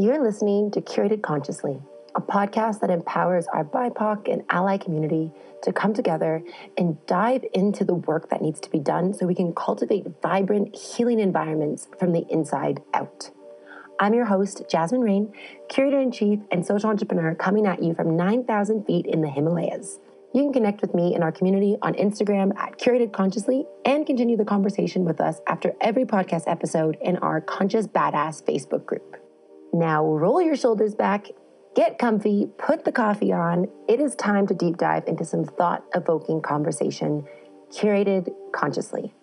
You're listening to Curated Consciously, a podcast that empowers our BIPOC and ally community to come together and dive into the work that needs to be done so we can cultivate vibrant, healing environments from the inside out. I'm your host, Jasmine Rain, curator in chief and social entrepreneur coming at you from 9,000 feet in the Himalayas. You can connect with me and our community on Instagram at Curated Consciously and continue the conversation with us after every podcast episode in our Conscious Badass Facebook group. Now roll your shoulders back, get comfy, put the coffee on. It is time to deep dive into some thought evoking conversation, curated consciously.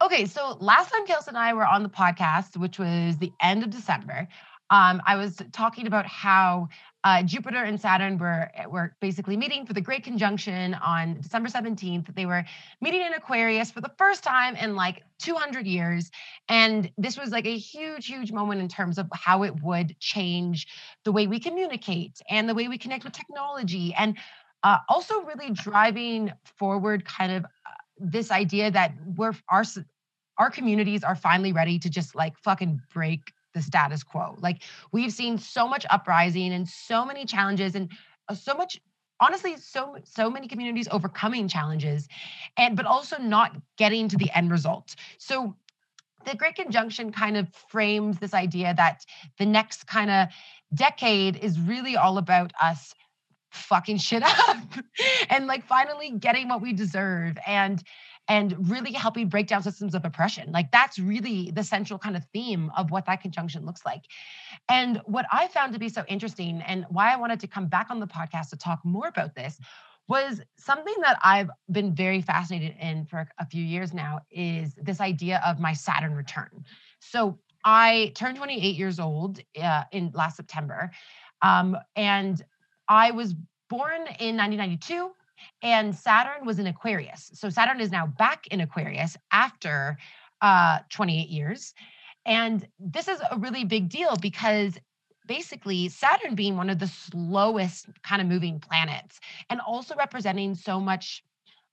Okay, so last time Kelsey and I were on the podcast, which was the end of December, um, I was talking about how uh, Jupiter and Saturn were eh, were basically meeting for the Great Conjunction on December 17th. They were meeting in Aquarius for the first time in like 200 years, and this was like a huge, huge moment in terms of how it would change the way we communicate and the way we connect with technology, and uh, also really driving forward kind of uh, this idea that we're our our communities are finally ready to just like fucking break the status quo. Like we've seen so much uprising and so many challenges and uh, so much honestly so so many communities overcoming challenges and but also not getting to the end result. So the Great Conjunction kind of frames this idea that the next kind of decade is really all about us fucking shit up and like finally getting what we deserve and and really helping break down systems of oppression. Like that's really the central kind of theme of what that conjunction looks like. And what I found to be so interesting and why I wanted to come back on the podcast to talk more about this was something that I've been very fascinated in for a few years now is this idea of my Saturn return. So I turned 28 years old uh, in last September, um, and I was born in 1992 and Saturn was in Aquarius. So Saturn is now back in Aquarius after uh, 28 years. And this is a really big deal because basically Saturn being one of the slowest kind of moving planets and also representing so much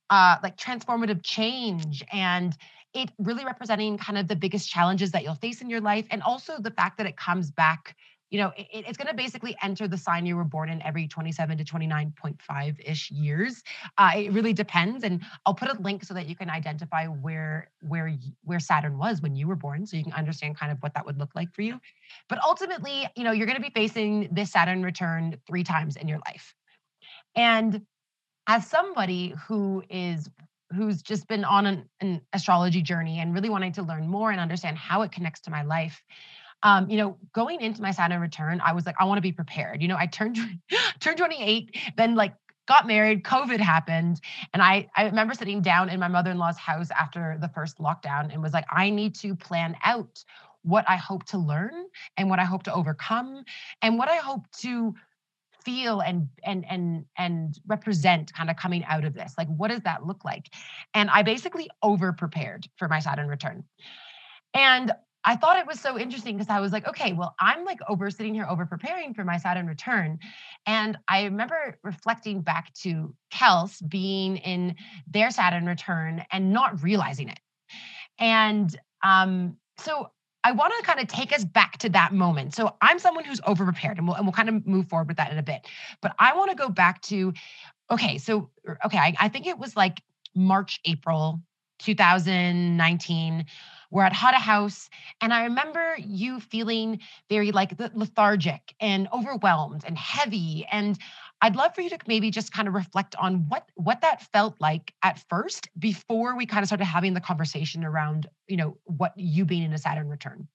uh, like transformative change and it really representing kind of the biggest challenges that you'll face in your life and also the fact that it comes back you know, it, it's going to basically enter the sign you were born in every 27 to 29.5 ish years. Uh, it really depends, and I'll put a link so that you can identify where where where Saturn was when you were born, so you can understand kind of what that would look like for you. But ultimately, you know, you're going to be facing this Saturn return three times in your life, and as somebody who is who's just been on an, an astrology journey and really wanting to learn more and understand how it connects to my life um, you know, going into my Saturn return, I was like, I want to be prepared. You know, I turned turned 28, then like got married, COVID happened. And I, I remember sitting down in my mother-in-law's house after the first lockdown and was like, I need to plan out what I hope to learn and what I hope to overcome and what I hope to feel and and and and represent kind of coming out of this like what does that look like and i basically over prepared for my saturn return and I thought it was so interesting because I was like, okay, well, I'm like over sitting here over preparing for my Saturn return. And I remember reflecting back to Kels being in their Saturn return and not realizing it. And um, so I want to kind of take us back to that moment. So I'm someone who's over prepared and we'll, and we'll kind of move forward with that in a bit. But I want to go back to, okay, so, okay, I, I think it was like March, April 2019 we're at Hada House. And I remember you feeling very like lethargic and overwhelmed and heavy. And I'd love for you to maybe just kind of reflect on what what that felt like at first before we kind of started having the conversation around, you know, what you being in a Saturn return.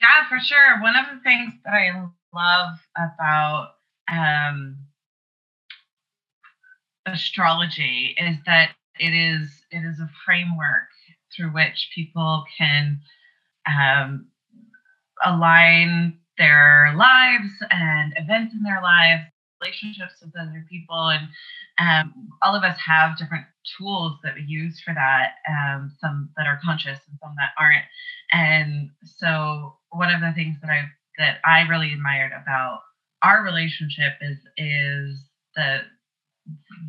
Yeah, for sure. One of the things that I love about um, astrology is that it is it is a framework through which people can um, align their lives and events in their lives, relationships with other people. And um, all of us have different tools that we use for that, um, some that are conscious and some that aren't. And so one of the things that I that I really admired about our relationship is is the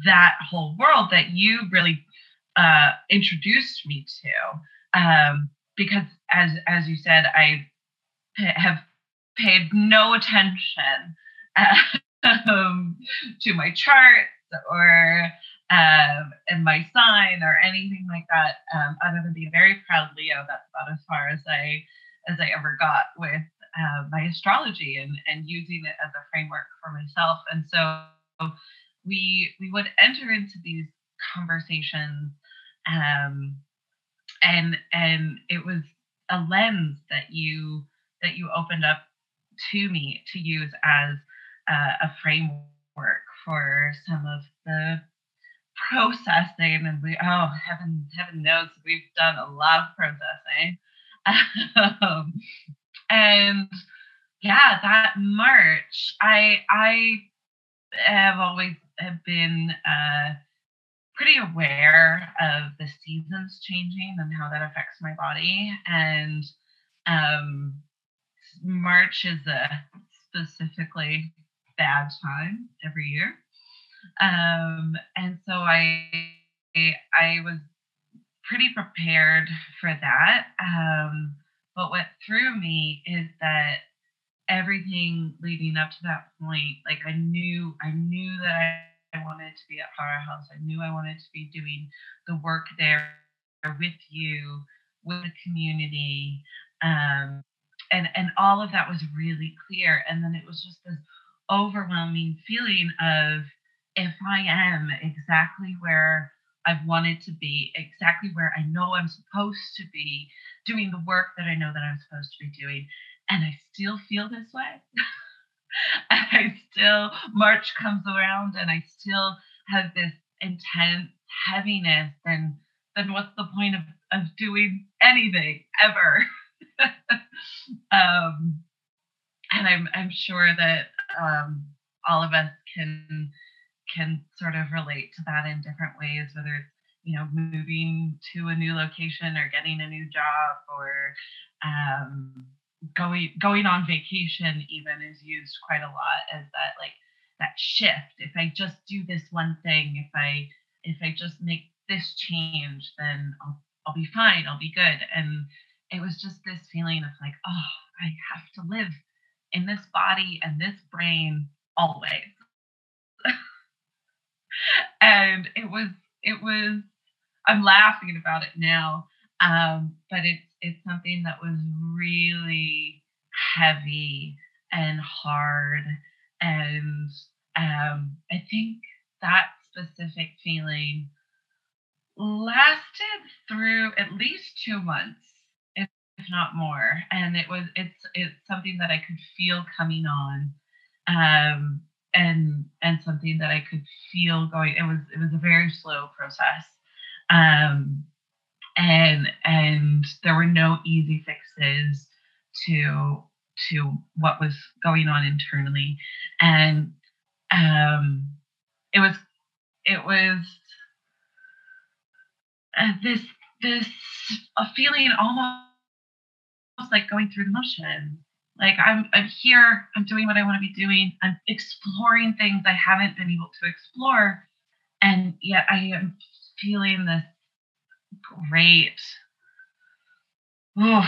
that whole world that you really uh, introduced me to. Um, because as as you said, I have paid no attention um, to my charts or um, and my sign or anything like that. Um, other than being very proud Leo, that's about as far as I as I ever got with uh, my astrology and and using it as a framework for myself. And so we we would enter into these conversations, um, and and it was a lens that you that you opened up to me to use as uh, a framework for some of the processing and we oh heaven heaven knows we've done a lot of processing. Um, and yeah that march i i have always have been uh, pretty aware of the seasons changing and how that affects my body and um march is a specifically bad time every year um, and so I I was pretty prepared for that. Um, but what threw me is that everything leading up to that point, like I knew I knew that I wanted to be at Powerhouse. I knew I wanted to be doing the work there with you, with the community. Um, and and all of that was really clear. And then it was just this overwhelming feeling of if I am exactly where I've wanted to be, exactly where I know I'm supposed to be, doing the work that I know that I'm supposed to be doing, and I still feel this way. I still, March comes around and I still have this intense heaviness, And then what's the point of, of doing anything ever? um, and I'm I'm sure that um, all of us can can sort of relate to that in different ways, whether it's you know moving to a new location or getting a new job or um, going going on vacation even is used quite a lot as that like that shift. If i just do this one thing if i if i just make this change then i'll, I'll be fine i'll be good. And it was just this feeling of like oh i have to live in this body and this brain always. And it was it was I'm laughing about it now, um, but it's it's something that was really heavy and hard, and um, I think that specific feeling lasted through at least two months, if, if not more, and it was it's it's something that I could feel coming on. Um, and and something that I could feel going. It was it was a very slow process, um, and and there were no easy fixes to to what was going on internally, and um, it was it was uh, this this a feeling almost like going through the motion like I'm I'm here, I'm doing what I want to be doing, I'm exploring things I haven't been able to explore. And yet I am feeling this great oh.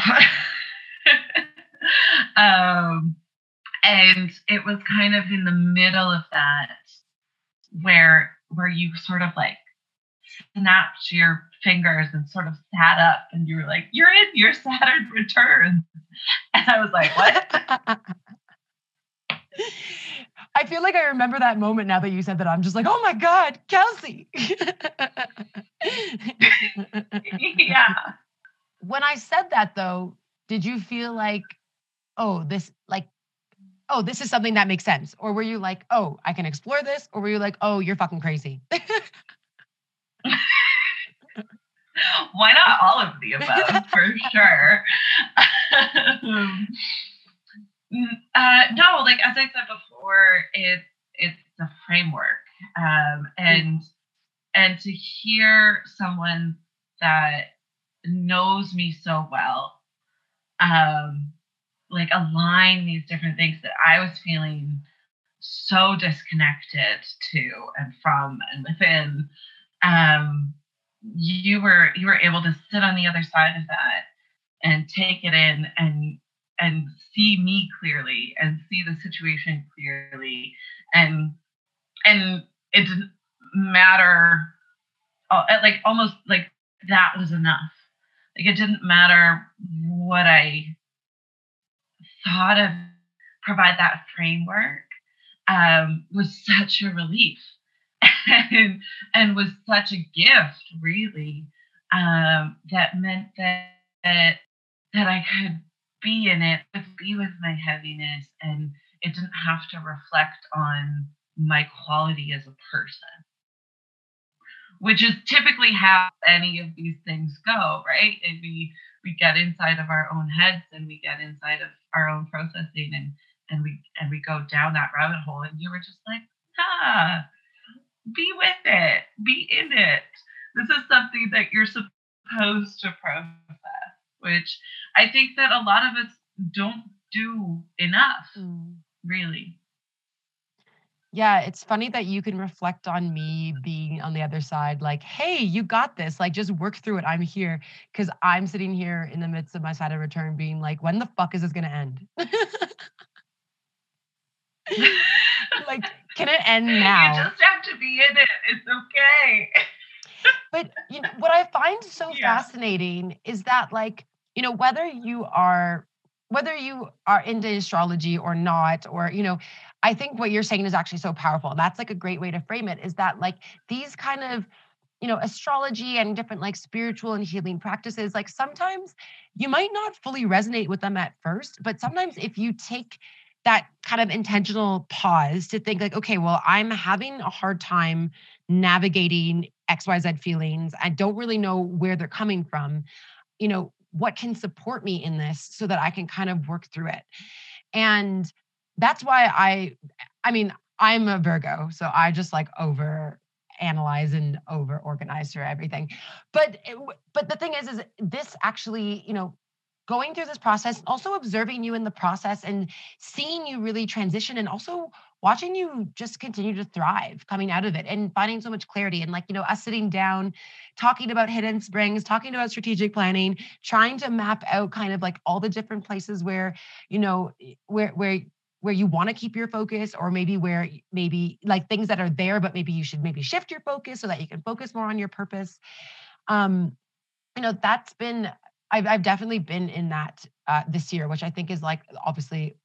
um, and it was kind of in the middle of that where where you sort of like snapped your fingers and sort of sat up and you were like, You're in your Saturn returns. And I was like, What? I feel like I remember that moment now that you said that. I'm just like, oh my God, Kelsey. yeah. When I said that though, did you feel like, oh, this like, oh, this is something that makes sense? Or were you like, oh, I can explore this? Or were you like, oh, you're fucking crazy? Why not all of the above for sure? Um, um, uh, no, like as I said before, it it's a framework, um, and and to hear someone that knows me so well, um, like align these different things that I was feeling so disconnected to and from and within um, you were you were able to sit on the other side of that and take it in and and see me clearly and see the situation clearly. And and it didn't matter uh, like almost like that was enough. Like it didn't matter what i thought of provide that framework um, was such a relief and, and was such a gift really um, that meant that, that that i could be in it be with my heaviness and it didn't have to reflect on my quality as a person. Which is typically how any of these things go right? And we we get inside of our own heads and we get inside of our own processing and and we and we go down that rabbit hole and you were just like ah be with it be in it. This is something that you're supposed to process which i think that a lot of us don't do enough mm. really yeah, it's funny that you can reflect on me being on the other side, like, hey, you got this. Like, just work through it. I'm here. Cause I'm sitting here in the midst of my Saturn return being like, when the fuck is this gonna end? like, can it end now? You just have to be in it. It's okay. But you know what I find so yeah. fascinating is that, like, you know, whether you are whether you are into astrology or not, or you know, I think what you're saying is actually so powerful. That's like a great way to frame it is that like these kind of you know astrology and different like spiritual and healing practices like sometimes you might not fully resonate with them at first but sometimes if you take that kind of intentional pause to think like okay well i'm having a hard time navigating xyz feelings. I don't really know where they're coming from. You know what can support me in this so that i can kind of work through it? And that's why I I mean, I'm a Virgo, so I just like over analyze and over organize for everything. But eh, but the thing is is this actually, you know, going through this process, also observing you in the process and seeing you really transition and also watching you just continue to thrive coming out of it and finding so much clarity and like you know us sitting down talking about hidden springs talking about strategic planning trying to map out kind of like all the different places where you know where where where you want to keep your focus or maybe where maybe like things that are there but maybe you should maybe shift your focus so that you can focus more on your purpose. Um you know that's been i've, I've definitely been in that uh this year which i think is like obviously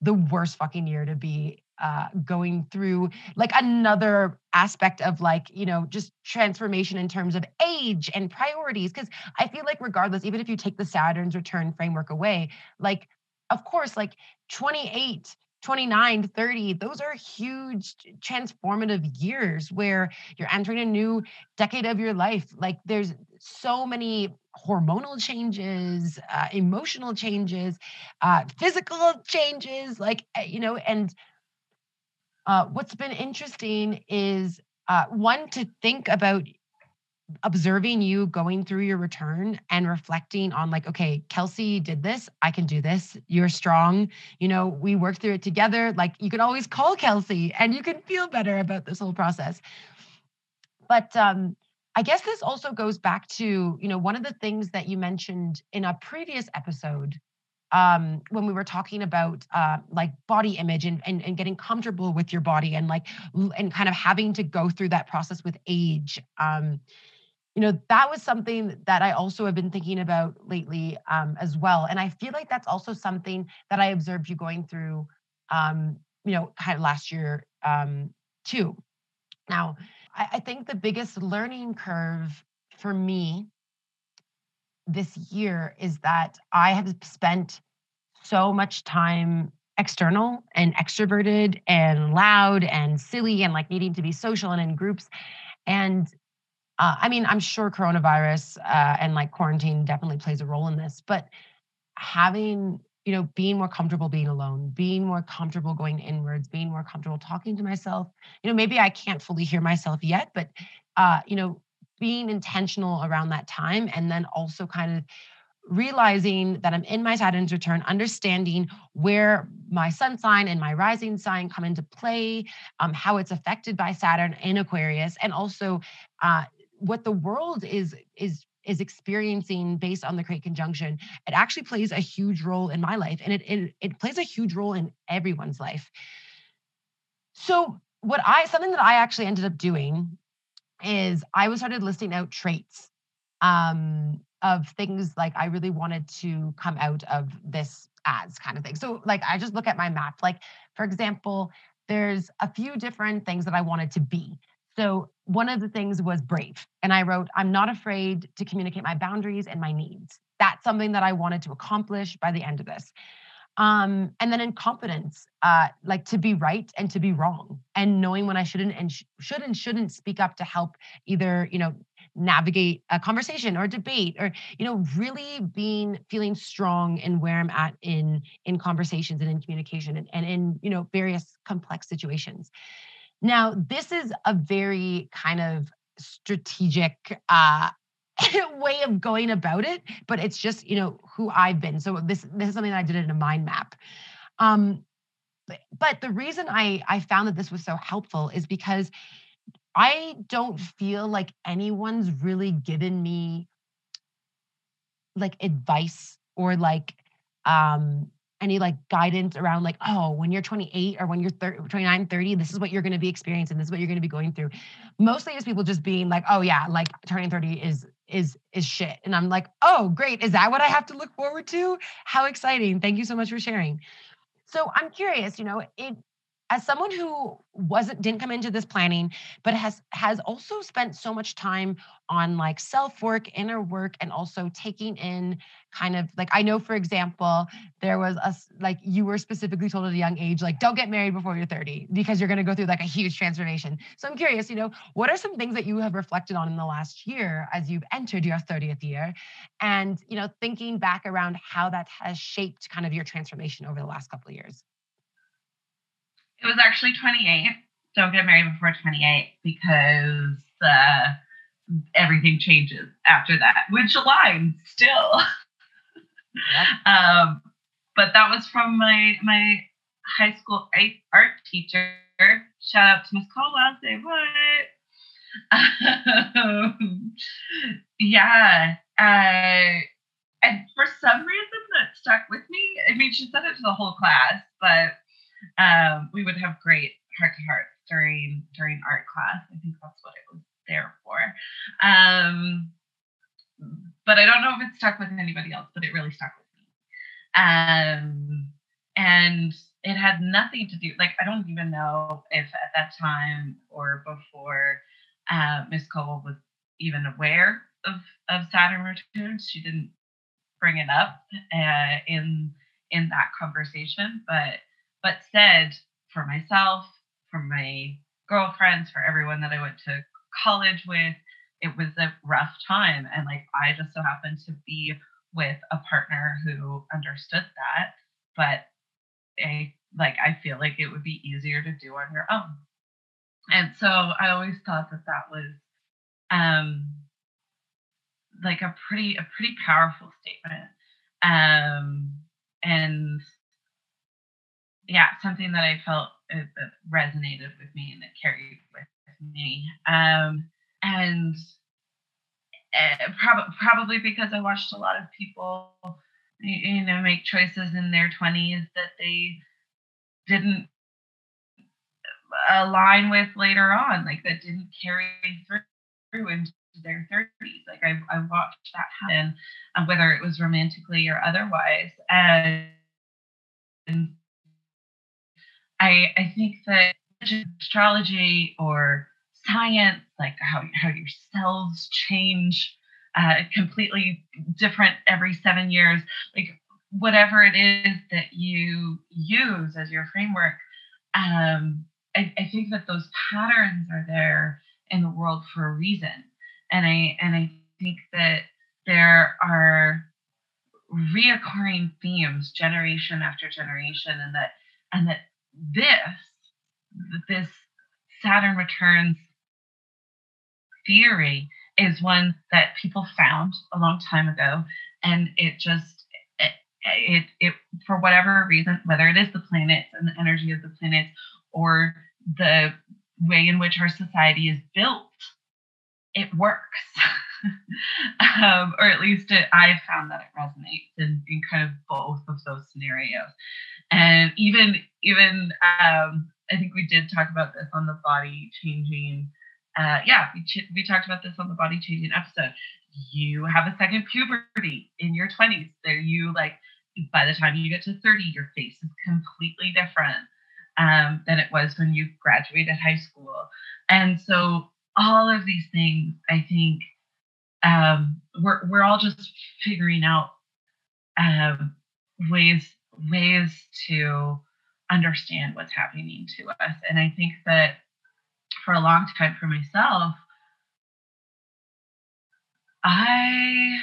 the worst fucking year to be uh going through like another aspect of like you know just transformation in terms of age and priorities because i feel like regardless even if you take the saturn's return framework away like of course like 28 29, 30, those are huge transformative years where you're entering a new decade of your life. Like there's so many hormonal changes, uh, emotional changes, uh, physical changes, like, eh, you know, and uh, what's been interesting is uh, one to think about observing you going through your return and reflecting on like okay kelsey did this i can do this you're strong you know we work through it together like you can always call kelsey and you can feel better about this whole process. But um i guess this also goes back to you know one of the things that you mentioned in a previous episode um, when we were talking about uh, like body image and, and and getting comfortable with your body and like and kind of having to go through that process with age um, you know that was something that i also have been thinking about lately um, as well. And i feel like that's also something that i observed you going through um, you know kind of last year um, too. Now I, I think the biggest learning curve for me this year is that i have spent so much time external and extroverted and loud and silly and like needing to be social and in groups and uh, I mean, I'm sure coronavirus uh, and like quarantine definitely plays a role in this, but having, you know, being more comfortable being alone, being more comfortable going inwards, being more comfortable talking to myself. You know, maybe I can't fully hear myself yet, but, uh, you know, being intentional around that time and then also kind of realizing that I'm in my Saturn's return, understanding where my sun sign and my rising sign come into play, um, how it's affected by Saturn in Aquarius, and also uh, what the world is is is experiencing based on the great conjunction. It actually plays a huge role in my life and it, it it plays a huge role in everyone's life. So what i something that i actually ended up doing is i was started listing out traits um of things like i really wanted to come out of this ads kind of thing so like i just look at my map like for example there's a few different things that i wanted to be so one of the things was brave. And I wrote, I'm not afraid to communicate my boundaries and my needs. That's something that I wanted to accomplish by the end of this. Um, and then in confidence, uh, like to be right and to be wrong, and knowing when I shouldn't and sh- should and shouldn't speak up to help either, you know, navigate a conversation or debate or you know really being feeling strong in where i'm at in in conversations and in communication and, and in you know various complex situations now, this is a very kind of strategic uh, way of going about it, but it's just you know who I've been. So this this is something that I did in a mind map. Um, but, but the reason I I found that this was so helpful is because I don't feel like anyone's really given me like advice or like um any like guidance around like oh when you're 28 or when you're 30, 29 30 this is what you're going to be experiencing this is what you're going to be going through. Mostly it's people just being like oh yeah like turning 30 is is is shit. And i'm like oh great. Is that what i have to look forward to? How exciting. Thank you so much for sharing. So i'm curious you know it as someone who wasn't didn't come into this planning but has has also spent so much time on like self work inner work and also taking in kind of like i know for example there was a like you were specifically told at a young age like don't get married before you're 30 because you're going to go through like a huge transformation. So i'm curious you know what are some things that you have reflected on in the last year as you've entered your 30th year? And you know thinking back around how that has shaped kind of your transformation over the last couple of years it was actually 28. Don't get married before 28 because uh, everything changes after that, which aligns still. um, but that was from my my high school art teacher. Shout out to Miss Caldwell. Say what? Um, yeah. Uh, and for some reason that stuck with me. I mean, she said it to the whole class, but um, we would have great heart to heart during during art class. I think that's what it was there for. Um, but I don't know if it stuck with anybody else, but it really stuck with me. Um, and it had nothing to do like I don't even know if at that time or before uh, Miss Cole was even aware of of Saturn returns. She didn't bring it up uh, in in that conversation, but but said for myself, for my girlfriends, for everyone that I went to college with, it was a rough time. And like, I just so happened to be with a partner who understood that. But I like, I feel like it would be easier to do on your own. And so I always thought that that was, um, like a pretty, a pretty powerful statement. Um, and yeah, something that I felt uh, that resonated with me and that carried with me. Um, and uh, prob- probably because I watched a lot of people, you know, make choices in their 20s that they didn't align with later on, like that didn't carry through into their 30s. Like I, I watched that happen, uh, whether it was romantically or otherwise. And, and I, I think that astrology or science, like how, how your cells change uh, completely different every seven years, like whatever it is that you use as your framework, um, I, I think that those patterns are there in the world for a reason. And I and I think that there are reoccurring themes generation after generation and that and that this this Saturn returns theory is one that people found a long time ago and it just it, it, it for whatever reason whether it is the planets and the energy of the planets or the way in which our society is built it works um, or at least it, I've found that it resonates in, in kind of both of those scenarios. And even even um, I think we did talk about this on the body changing. Uh, yeah, we, ch- we talked about this on the body changing episode. You have a second puberty in your 20s. There, you like by the time you get to 30, your face is completely different um, than it was when you graduated high school. And so all of these things, I think, um, we're we're all just figuring out um, ways ways to understand what's happening to us. And I think that for a long time for myself, I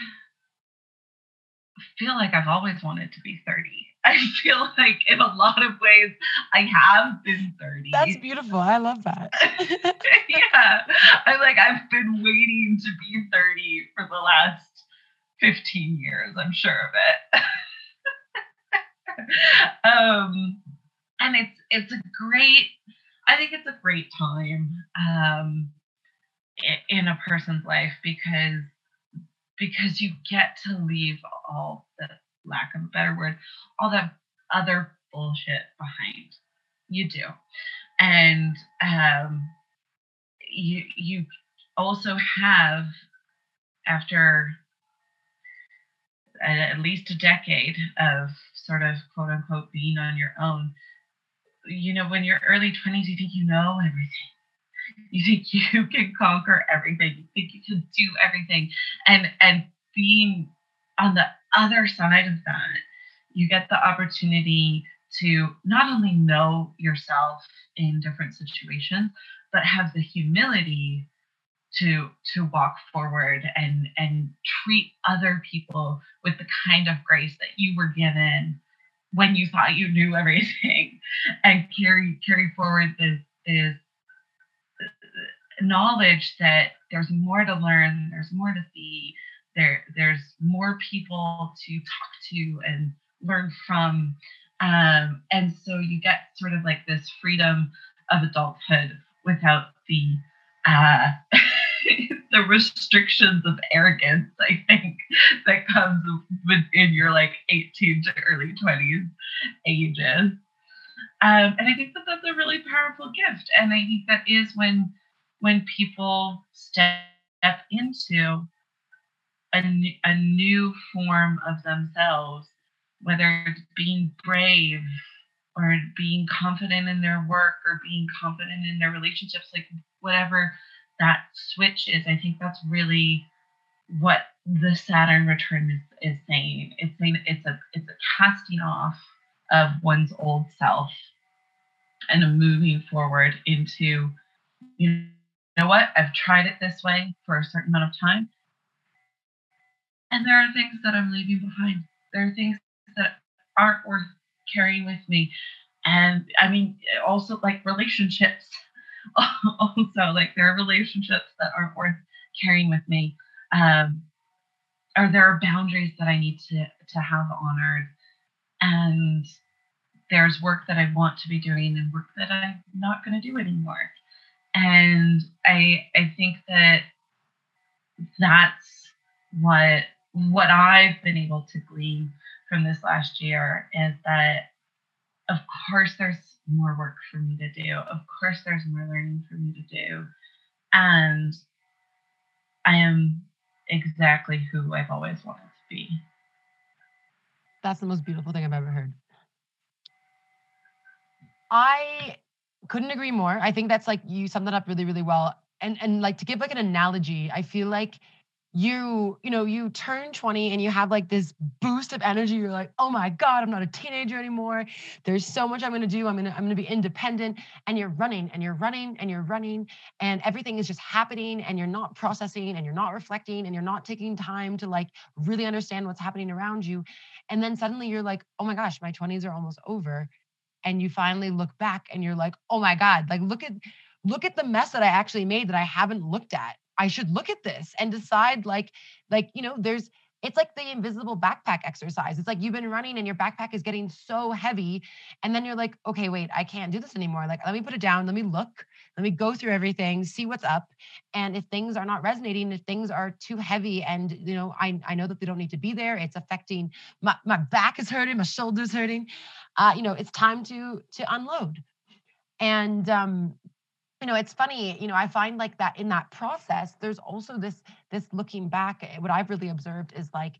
feel like I've always wanted to be 30. I feel like in a lot of ways I have been 30. That's beautiful. I love that. yeah. I'm like, I've been waiting to be 30 for the last 15 years, I'm sure of it. um, and it's it's a great, I think it's a great time um, in a person's life because because you get to leave all the lack of a better word, all that other bullshit behind. You do. And um, you you also have after at least a decade of sort of quote unquote being on your own you know when you're early 20s you think you know everything you think you can conquer everything you think you can do everything and and being on the other side of that you get the opportunity to not only know yourself in different situations but have the humility to to walk forward and and treat other people with the kind of grace that you were given when you thought you knew everything and carry carry forward this this knowledge that there's more to learn, there's more to see, there there's more people to talk to and learn from. Um, and so you get sort of like this freedom of adulthood without the uh, the restrictions of arrogance, I think, that comes within your like 18 to early 20s ages. Um, and I think that that's a really powerful gift. And I think that is when when people step into a, a new form of themselves, whether it's being brave or being confident in their work or being confident in their relationships, like whatever that switch is, I think that's really what the Saturn return is, is saying. It's saying it's a it's a casting off of one's old self and a moving forward into you know what I've tried it this way for a certain amount of time and there are things that I'm leaving behind. There are things that aren't worth carrying with me. And I mean, also like relationships. also, like there are relationships that aren't worth carrying with me. Um, or there are boundaries that I need to to have honored. And there's work that I want to be doing and work that I'm not going to do anymore. And I I think that that's what what I've been able to glean from this last year is that, of course, there's more work for me to do. Of course, there's more learning for me to do. And I am exactly who I've always wanted to be. That's the most beautiful thing I've ever heard. I couldn't agree more. I think that's like you summed it up really, really well. And and like to give like an analogy, I feel like you you know you turn 20 and you have like this boost of energy you're like oh my god i'm not a teenager anymore. There's so much i'm going to do. I'm going to i'm going to be independent. And you're running and you're running and you're running and everything is just happening and you're not processing and you're not reflecting and you're not taking time to like really understand what's happening around you. And then suddenly you're like oh my gosh my 20s are almost over. And you finally look back and you're like oh my god like look at look at the mess that i actually made that i haven't looked at I should look at this and decide like like you know there's it's like the invisible backpack exercise. It's like you've been running and your backpack is getting so heavy. And then you're like, okay, wait, I can't do this anymore. Like, let me put it down. Let me look. Let me go through everything, see what's up. And if things are not resonating, if things are too heavy and, you know, I, I know that they don't need to be there, it's affecting my, my back is hurting, my shoulders hurting. Uh, you know, it's time to to unload. And um, you know it's funny you know i find like that in that process there's also this this looking back eh, what i've really observed is like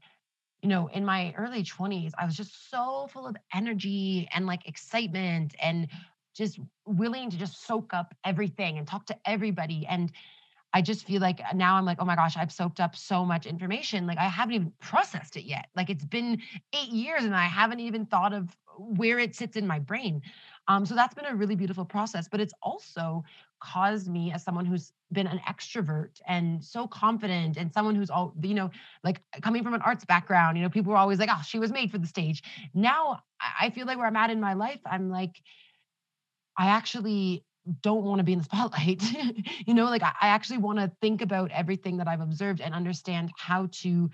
you know in my early 20s i was just so full of energy and like excitement and just willing to just soak up everything and talk to everybody. And i just feel like uh, now i'm like oh my gosh i've soaked up so much information. Like i haven't even processed it yet. Like it's been 8 years and i haven't even thought of where it sits in my brain. Um, so that's been a really beautiful process but it's also caused me as someone who's been an extrovert and so confident and someone who's all you know like coming from an arts background you know people were always like oh she was made for the stage. Now i feel like where i'm at in my life i'm like i actually don't want to be in the spotlight. You know like i actually want to think about everything that i've observed and understand how to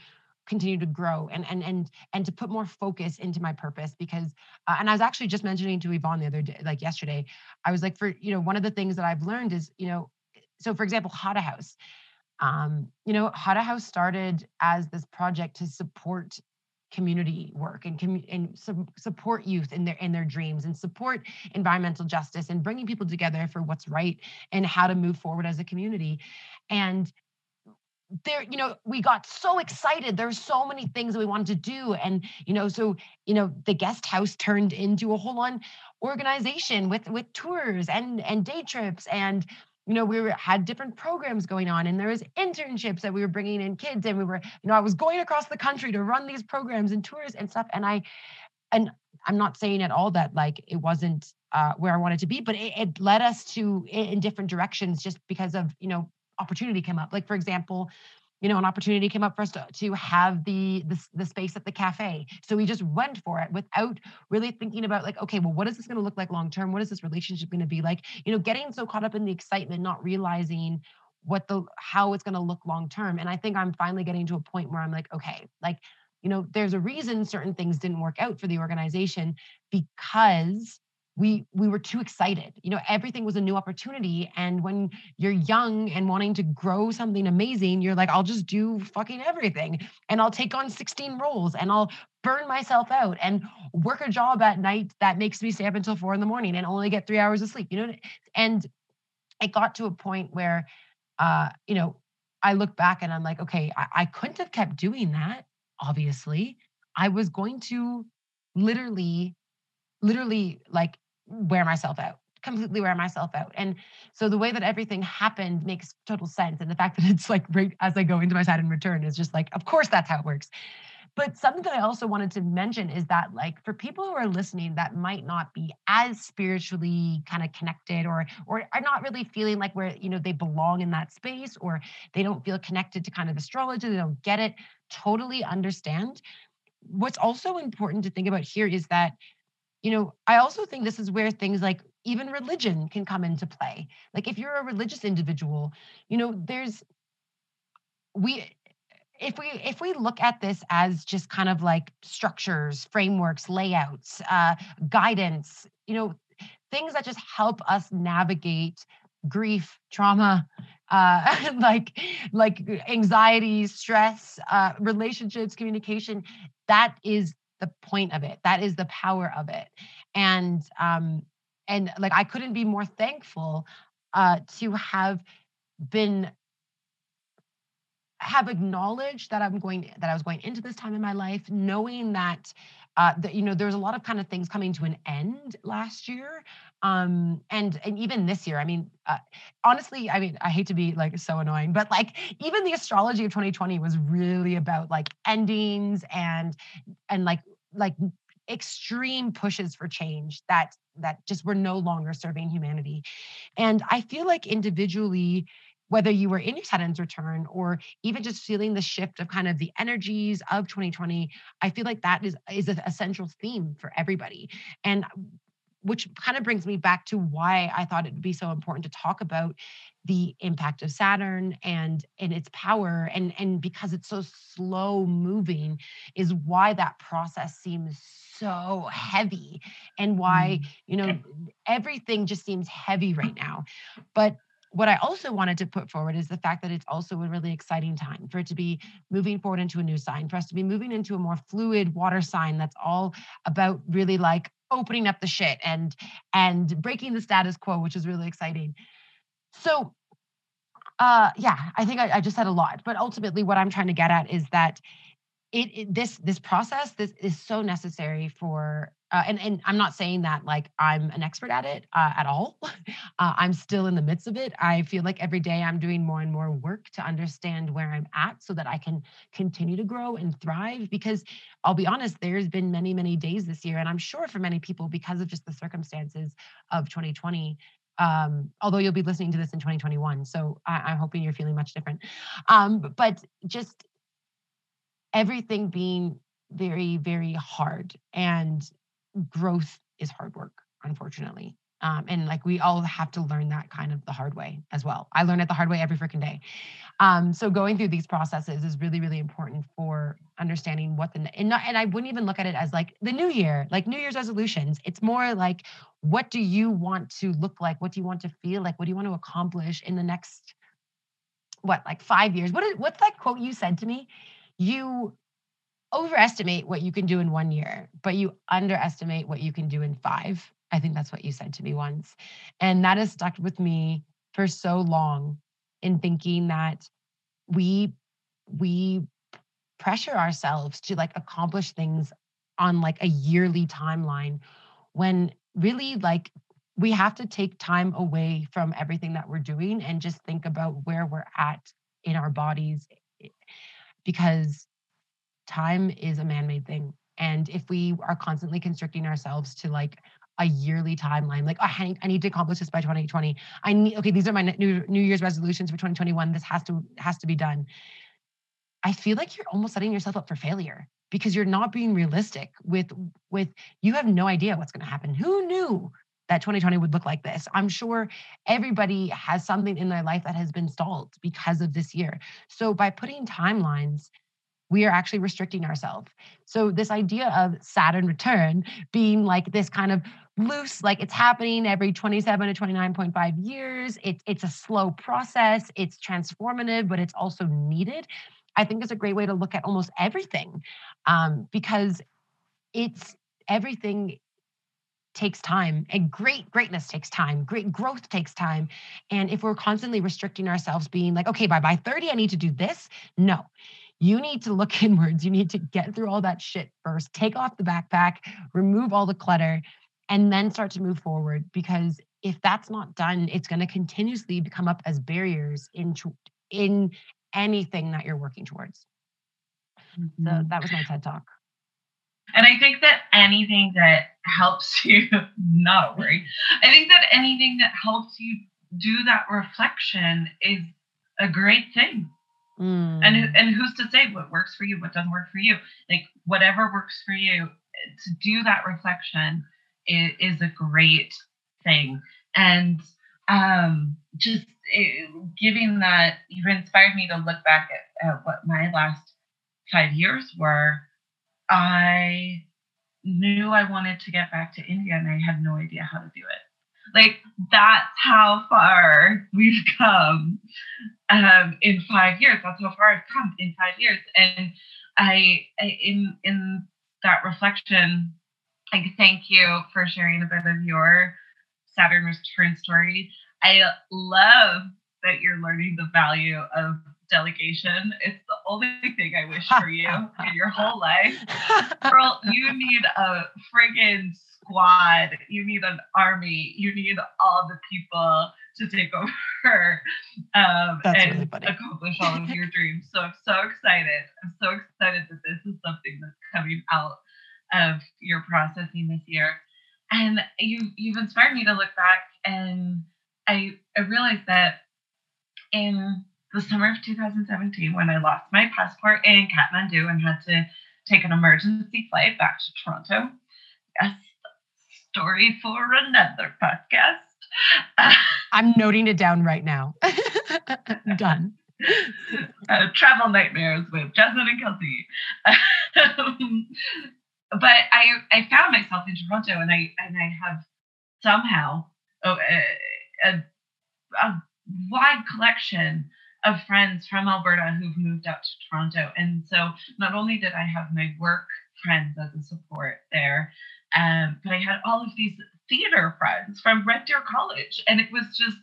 continue to grow and and and and to put more focus into my purpose because uh, and I was actually just mentioning to Yvonne the other day like yesterday I was like for you know one of the things that I've learned is you know so for example Hada House um you know Hada House started as this project to support community work and, com- and su- support youth in their in their dreams and support environmental justice and bringing people together for what's right and how to move forward as a community. And there you know we got so excited. There's so many things that we wanted to do and you know so you know the guest house turned into a whole on organization with with tours and and day trips and you know we were had different programs going on and there was internships that we were bringing in kids and we were you know i was going across the country to run these programs and tours and stuff and i and i'm not saying at all that like it wasn't uh, where i wanted to be but it, it led us to in different directions just because of you know opportunity came up. Like for example, you know, an opportunity came up for us to, to have the, the the space at the cafe. So we just went for it without really thinking about like, okay, well, what is this going to look like long term? What is this relationship going to be like? You know, getting so caught up in the excitement, not realizing what the how it's going to look long term. And I think I'm finally getting to a point where I'm like, okay, like, you know, there's a reason certain things didn't work out for the organization because we we were too excited. You know everything was a new opportunity and when you're young and wanting to grow something amazing you're like i'll just do fucking everything and i'll take on 16 roles and i'll burn myself out and work a job at night that makes me stay up until four in the morning and only get three hours of sleep. You know and it got to a point where uh you know i look back and i'm like okay I, I couldn't have kept doing that obviously. I was going to literally literally like wear myself out completely wear myself out. And so the way that everything happened makes total sense. And the fact that it's like right as I go into my Saturn return is just like, of course that's how it works. But something that I also wanted to mention is that, like, for people who are listening that might not be as spiritually kind of connected, or or are not really feeling like where you know they belong in that space, or they don't feel connected to kind of astrology, they don't get it, totally understand. What's also important to think about here is that you know, I also think this is where things like even religion can come into play. Like if you're a religious individual, you know, there's we if we if we look at this as just kind of like structures, frameworks, layouts, uh, guidance, you know, things that just help us navigate grief, trauma, uh, like like anxiety, stress, uh, relationships, communication. That is the point of it that is the power of it. And um and like i couldn't be more thankful uh to have been have acknowledged that i'm going that i was going into this time in my life knowing that uh that you know there's a lot of kind of things coming to an end last year um and and even this year i mean uh, honestly i mean i hate to be like so annoying but like even the astrology of 2020 was really about like endings and and like like extreme pushes for change that that just were no longer serving humanity. And i feel like individually whether you were in your Saturn's return or even just feeling the shift of kind of the energies of 2020, I feel like that is is a, a central theme for everybody. And which kind of brings me back to why I thought it would be so important to talk about the impact of Saturn and and its power and and because it's so slow moving is why that process seems so heavy and why mm. you know everything just seems heavy right now but what I also wanted to put forward is the fact that it's also a really exciting time for it to be moving forward into a new sign, for us to be moving into a more fluid water sign that's all about really like opening up the shit and and breaking the status quo, which is really exciting. So uh yeah, I think I, I just said a lot, but ultimately what I'm trying to get at is that it, it, this this process this is so necessary for uh, and and I'm not saying that like I'm an expert at it uh, at all. Uh, I'm still in the midst of it. I feel like every day I'm doing more and more work to understand where I'm at so that I can continue to grow and thrive. Because I'll be honest, there's been many many days this year, and I'm sure for many people because of just the circumstances of 2020. Um, although you'll be listening to this in 2021, so I, am hoping you're feeling much different. Um, but just everything being very very hard and growth is hard work, unfortunately. Um, and like we all have to learn that kind of the hard way as well. I learn it the hard way every freaking day. Um, so going through these processes is really, really important for understanding what the and not and I wouldn't even look at it as like the new year, like New Year's resolutions. It's more like what do you want to look like? What do you want to feel like? What do you want to accomplish in the next what like five years? What is what's that quote you said to me? You overestimate what you can do in one year, but you underestimate what you can do in five. I think that's what you said to me once. And that has stuck with me for so long in thinking that we we pressure ourselves to like accomplish things on like a yearly timeline when really like we have to take time away from everything that we're doing and just think about where we're at in our bodies because time is a man-made thing. And if we are constantly constricting ourselves to like a yearly timeline like oh, I, I need to accomplish this by 2020 i need okay these are my new new year's resolutions for 2021 this has to has to be done. I feel like you're almost setting yourself up for failure because you're not being realistic with with you have no idea what's going to happen. Who knew that 2020 would look like this. I'm sure everybody has something in their life that has been stalled because of this year. So by putting timelines we are actually restricting ourselves. So, this idea of Saturn return being like this kind of loose, like it's happening every 27 to 29.5 years, it, it's a slow process, it's transformative, but it's also needed. I think is a great way to look at almost everything um, because it's everything takes time and great greatness takes time great growth takes time and if we're constantly restricting ourselves being like okay by by 30 i need to do this no you need to look inwards. You need to get through all that shit first, take off the backpack, remove all the clutter, and then start to move forward. Because if that's not done, it's going to continuously come up as barriers in, in anything that you're working towards. Mm-hmm. So that was my TED talk. And I think that anything that helps you, not worry, I think that anything that helps you do that reflection is a great thing. Mm. And and who's to say what works for you, what doesn't work for you? Like whatever works for you, to do that reflection is, is a great thing. And um, just it, eh, giving that, you've inspired me to look back at, at what my last five years were. I knew I wanted to get back to India and I had no idea how to do it. Like that's how far we've come um, in five years. That's how far I've come in five years. And I, I in in that reflection, like thank you for sharing a bit of your Saturn return story. I love that you're learning the value of delegation. It's the only thing I wish for you in your whole life. Girl, you need a friggin' squad. You need an army. You need all the people to take over um, and really accomplish all of your dreams. So I'm so excited. I'm so excited that this is something that's coming out of your processing this year. And you you've inspired me to look back and I I realized that in the summer of 2017 when I lost my passport in Kathmandu and had to take an emergency flight back to Toronto. Yes, story for another podcast. I'm noting it down right now. Done. Uh, travel nightmares with Jasmine and Kelsey. Um, but I I found myself in Toronto, and I and I have somehow oh, a, a, a wide collection of friends from Alberta who've moved out to Toronto, and so not only did I have my work friends as a support there, um, but I had all of these theater friends from Red Deer College, and it was just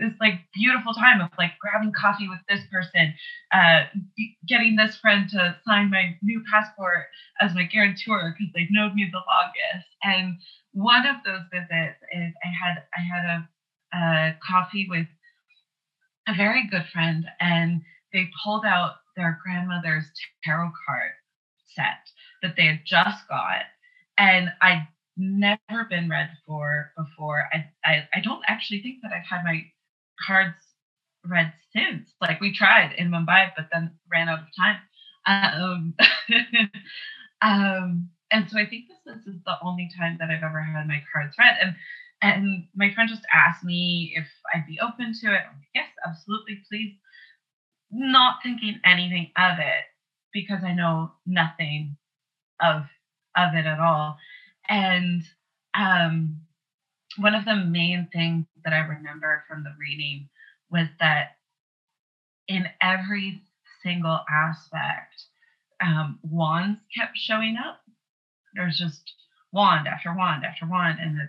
this like beautiful time of like grabbing coffee with this person, uh, getting this friend to sign my new passport as my guarantor because they've known me the longest. And one of those visits is I had I had a, a coffee with a very good friend, and they pulled out their grandmother's tarot card set that they had just got, and I'd never been read for before. I, I I don't actually think that I've had my cards read since. Like we tried in Mumbai, but then ran out of time. Um, um, and so I think this, this is the only time that I've ever had my cards read. And and my friend just asked me if I'd be open to it. Like, yes, absolutely, please. Not thinking anything of it because I know nothing of of it at all. And um, one of the main things that I remember from the reading was that in every single aspect, um, wands kept showing up. There's just wand after wand after wand, and the,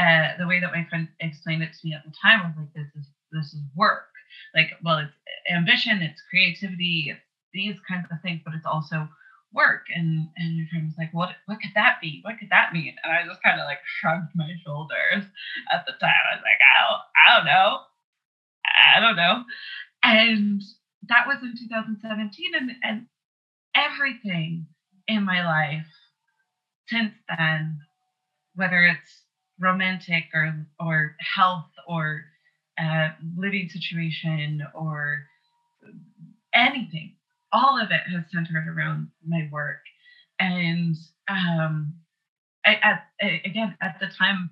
uh, the way that my friend explained it to me at the time was like, "This is this is work. Like, well, it's ambition, it's creativity, it's these kinds of things, but it's also work. And and your friend was like what what could that be? What could that mean? And i just kind of like shrugged my shoulders at the time. I was like i don't i don't know. I don't know. And that was in 2017 and and everything in my life since then whether it's romantic or or health or uh, living situation or anything all of it has centered around my work. And um, I, at, again, at the time,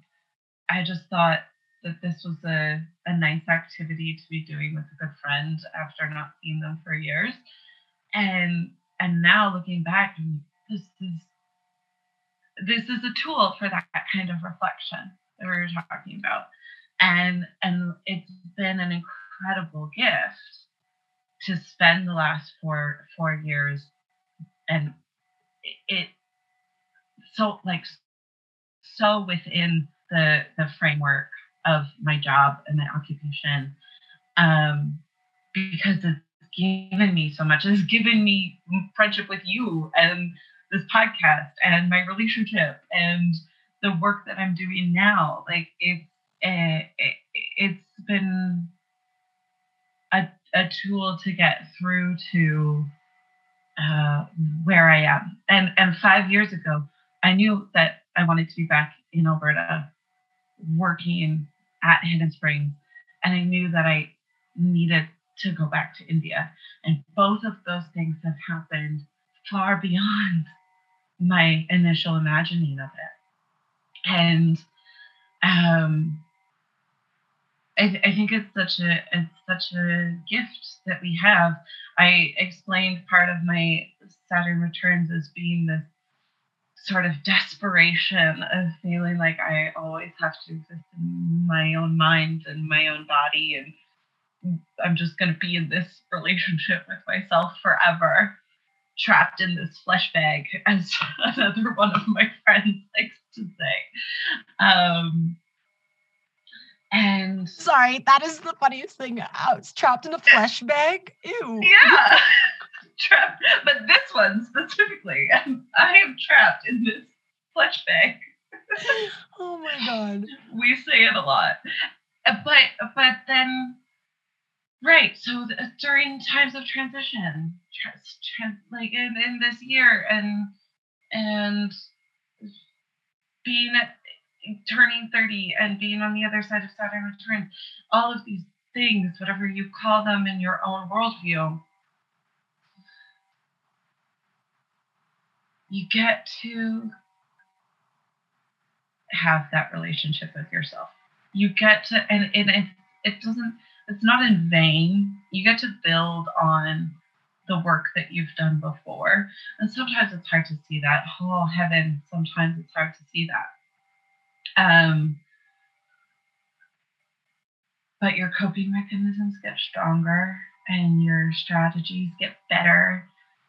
I just thought that this was a, a nice activity to be doing with a good friend after not seeing them for years. And and now looking back, this is this is a tool for that kind of reflection that we were talking about. And and it's been an incredible gift to spend the last four four years and it so like so within the the framework of my job and my occupation um because it's given me so much it's given me friendship with you and this podcast and my relationship and the work that i'm doing now like it's it, it's been a a tool to get through to uh, where I am. And and five years ago, I knew that I wanted to be back in Alberta, working at Hidden Springs, and I knew that I needed to go back to India. And both of those things have happened far beyond my initial imagining of it. And um, I, I think it's such a it's such a gift that we have. I explained part of my Saturn returns as being this sort of desperation of feeling like I always have to exist in my own mind and my own body and I'm just going to be in this relationship with myself forever, trapped in this flesh bag, as another one of my friends likes to say. Um, and sorry, that is the funniest thing. I was trapped in a flesh bag. Ew. Yeah. trapped. But this one specifically, I am trapped in this flesh bag. oh my god. We say it a lot. Uh, but but then right, so during times of transition, trans, like in, in this year and and being at turning 30 and being on the other side of Saturn returns, all of these things, whatever you call them in your own worldview, you get to have that relationship with yourself. You get to, and, and it, it doesn't, it's not in vain. You get to build on the work that you've done before. And sometimes it's hard to see that. Oh, heaven, sometimes it's hard to see that. Um, but your coping mechanisms get stronger and your strategies get better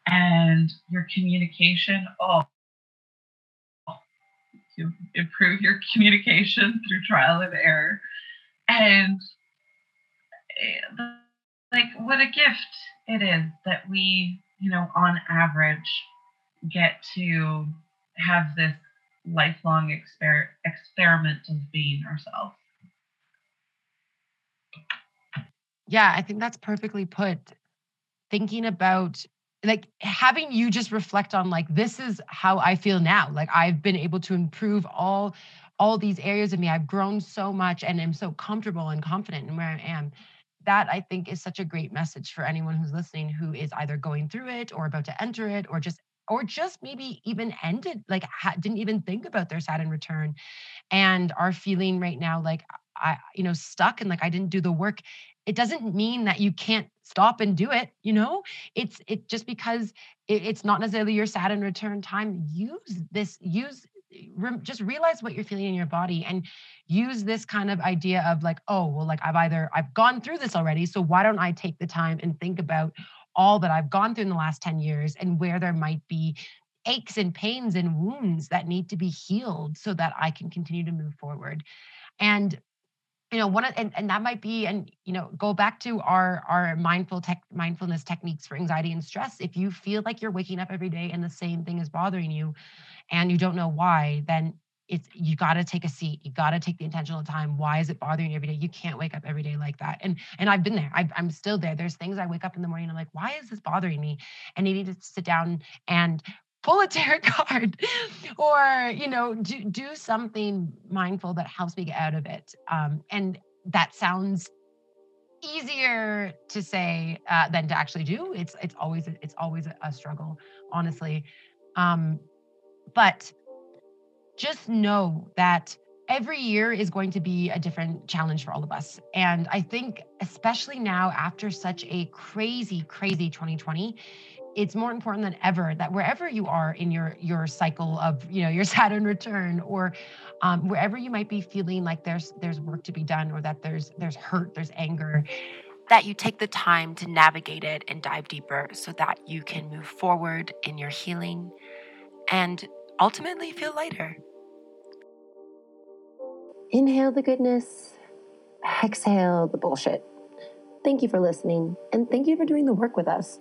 and your communication oh you improve your communication through trial and error and like what a gift it is that we you know on average get to have this lifelong exper- experiment of being ourselves. Yeah i think that's perfectly put. Thinking about like having you just reflect on like this is how i feel now. Like i've been able to improve all all these areas of me. I've grown so much and am so comfortable and confident in where i am that i think is such a great message for anyone who's listening who is either going through it or about to enter it or just or just maybe even ended like ha- didn't even think about their saturn return and are feeling right now like i you know stuck and like i didn't do the work. It doesn't mean that you can't stop and do it you know? It's it just because it, it's not necessarily your saturn return time use this use re, just realize what you're feeling in your body and use this kind of idea of like oh well like i've either i've gone through this already so why don't i take the time and think about all that i've gone through in the last 10 years and where there might be aches and pains and wounds that need to be healed so that i can continue to move forward. And you know one of, and, and that might be and you know go back to our our mindful tech mindfulness techniques for anxiety and stress. If you feel like you're waking up every day and the same thing is bothering you and you don't know why then it's you got to take a seat you got to take the intentional time. Why is it bothering you every day? You can't wake up every day like that. And and i've been there. I am still there. There's things i wake up in the morning i'm like why is this bothering me? And you need to sit down and pull a tarot card or you know do, do something mindful that helps me get out of it. Um, and that sounds easier to say uh, than to actually do. It's it's always it's always a struggle honestly. Um, but just know that every year is going to be a different challenge for all of us. And i think especially now after such a crazy crazy 2020 it's more important than ever that wherever you are in your your cycle of you know your saturn return or um, wherever you might be feeling like there's there's work to be done or that there's there's hurt there's anger that you take the time to navigate it and dive deeper so that you can move forward in your healing and ultimately feel lighter. Inhale the goodness exhale the bullshit. Thank you for listening and thank you for doing the work with us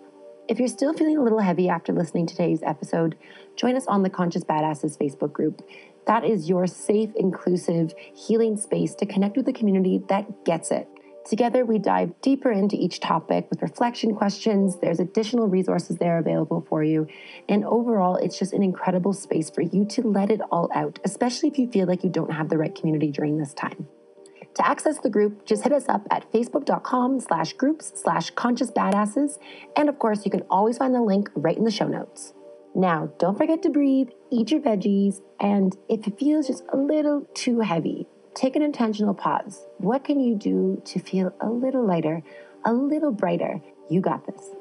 if you're still feeling a little heavy after listening to today's episode, join us on the Conscious Badasses Facebook group. That is your safe, inclusive, healing space to connect with a community that gets it. Together, we dive deeper into each topic with reflection questions. There's additional resources there available for you. And overall, it's just an incredible space for you to let it all out, especially if you feel like you don't have the right community during this time. To access the group, just hit us up at facebook.com slash groups slash conscious badasses. And of course, you can always find the link right in the show notes. Now, don't forget to breathe, eat your veggies, and if it feels just a little too heavy, take an intentional pause. What can you do to feel a little lighter, a little brighter? You got this.